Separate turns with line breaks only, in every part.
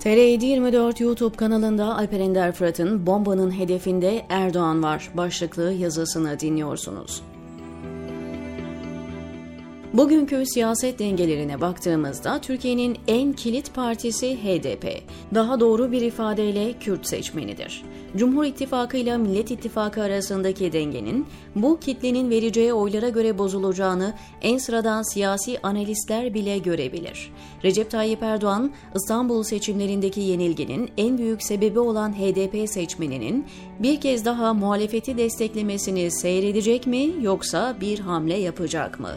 TR724 YouTube kanalında Alper Ender Fırat'ın bombanın hedefinde Erdoğan var başlıklı yazısını dinliyorsunuz. Bugünkü siyaset dengelerine baktığımızda Türkiye'nin en kilit partisi HDP. Daha doğru bir ifadeyle Kürt seçmenidir. Cumhur İttifakı ile Millet İttifakı arasındaki dengenin bu kitlenin vereceği oylara göre bozulacağını en sıradan siyasi analistler bile görebilir. Recep Tayyip Erdoğan, İstanbul seçimlerindeki yenilginin en büyük sebebi olan HDP seçmeninin bir kez daha muhalefeti desteklemesini seyredecek mi yoksa bir hamle yapacak mı?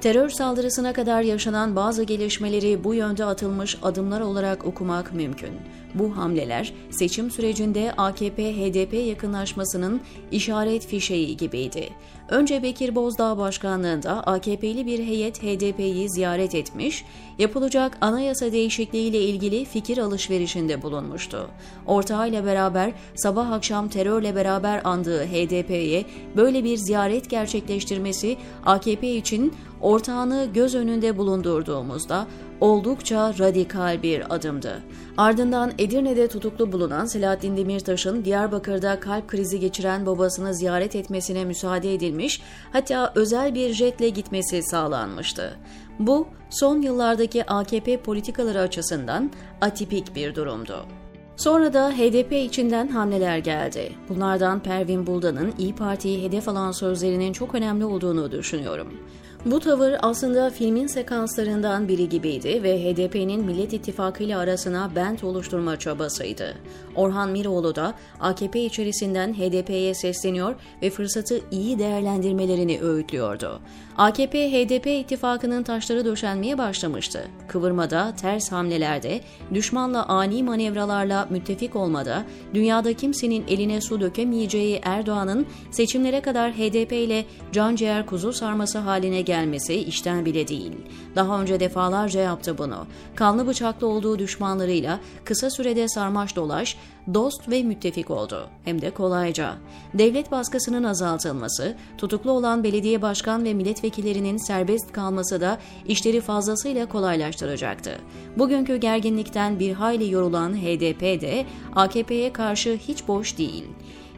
Terör saldırısına kadar yaşanan bazı gelişmeleri bu yönde atılmış adımlar olarak okumak mümkün. Bu hamleler seçim sürecinde AKP-HDP yakınlaşmasının işaret fişeği gibiydi. Önce Bekir Bozdağ başkanlığında AKP'li bir heyet HDP'yi ziyaret etmiş, yapılacak anayasa değişikliğiyle ilgili fikir alışverişinde bulunmuştu. Ortağıyla beraber sabah akşam terörle beraber andığı HDP'ye böyle bir ziyaret gerçekleştirmesi AKP için ortağını göz önünde bulundurduğumuzda oldukça radikal bir adımdı. Ardından Edirne'de tutuklu bulunan Selahattin Demirtaş'ın Diyarbakır'da kalp krizi geçiren babasını ziyaret etmesine müsaade edilmiş, hatta özel bir jetle gitmesi sağlanmıştı. Bu, son yıllardaki AKP politikaları açısından atipik bir durumdu. Sonra da HDP içinden hamleler geldi. Bunlardan Pervin Buldan'ın İyi Parti'yi hedef alan sözlerinin çok önemli olduğunu düşünüyorum. Bu tavır aslında filmin sekanslarından biri gibiydi ve HDP'nin Millet İttifakı ile arasına bent oluşturma çabasıydı. Orhan Miroğlu da AKP içerisinden HDP'ye sesleniyor ve fırsatı iyi değerlendirmelerini öğütlüyordu. AKP-HDP ittifakının taşları döşenmeye başlamıştı. Kıvırmada, ters hamlelerde, düşmanla ani manevralarla müttefik olmada, dünyada kimsenin eline su dökemeyeceği Erdoğan'ın seçimlere kadar HDP ile can ciğer kuzu sarması haline gelmesi işten bile değil. Daha önce defalarca yaptı bunu. Kanlı bıçaklı olduğu düşmanlarıyla kısa sürede sarmaş dolaş, dost ve müttefik oldu. Hem de kolayca. Devlet baskısının azaltılması, tutuklu olan belediye başkan ve milletvekillerinin serbest kalması da işleri fazlasıyla kolaylaştıracaktı. Bugünkü gerginlikten bir hayli yorulan HDP de AKP'ye karşı hiç boş değil.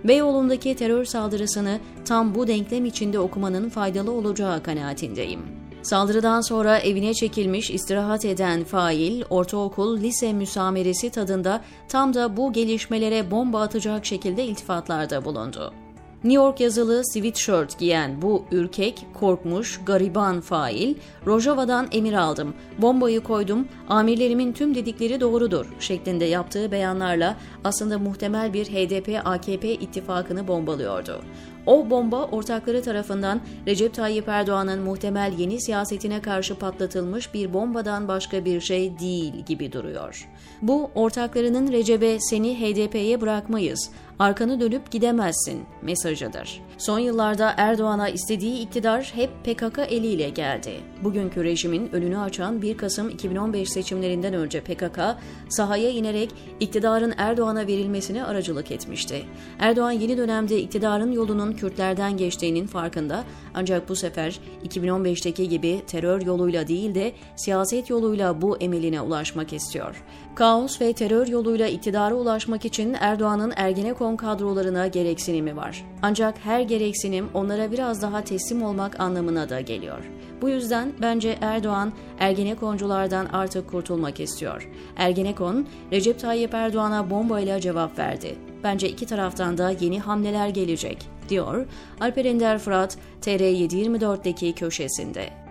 Beyoğlu'ndaki terör saldırısını tam bu denklem içinde okumanın faydalı olacağı kanaatindeyim. Saldırıdan sonra evine çekilmiş istirahat eden fail, ortaokul, lise müsameresi tadında tam da bu gelişmelere bomba atacak şekilde iltifatlarda bulundu. New York yazılı sweatshirt giyen bu ürkek, korkmuş, gariban fail, Rojava'dan emir aldım, bombayı koydum, amirlerimin tüm dedikleri doğrudur şeklinde yaptığı beyanlarla aslında muhtemel bir HDP-AKP ittifakını bombalıyordu. O bomba ortakları tarafından Recep Tayyip Erdoğan'ın muhtemel yeni siyasetine karşı patlatılmış bir bombadan başka bir şey değil gibi duruyor. Bu ortaklarının Recep'e seni HDP'ye bırakmayız, arkanı dönüp gidemezsin mesajıdır. Son yıllarda Erdoğan'a istediği iktidar hep PKK eliyle geldi. Bugünkü rejimin önünü açan 1 Kasım 2015 seçimlerinden önce PKK sahaya inerek iktidarın Erdoğan'a verilmesine aracılık etmişti. Erdoğan yeni dönemde iktidarın yolunun Kürtlerden geçtiğinin farkında ancak bu sefer 2015'teki gibi terör yoluyla değil de siyaset yoluyla bu emeline ulaşmak istiyor. Kaos ve terör yoluyla iktidara ulaşmak için Erdoğan'ın Ergenekon kadrolarına gereksinimi var. Ancak her gereksinim onlara biraz daha teslim olmak anlamına da geliyor. Bu yüzden bence Erdoğan Ergenekonculardan artık kurtulmak istiyor. Ergenekon, Recep Tayyip Erdoğan'a bombayla cevap verdi. Bence iki taraftan da yeni hamleler gelecek, diyor Alper Ender Fırat TR724'deki köşesinde.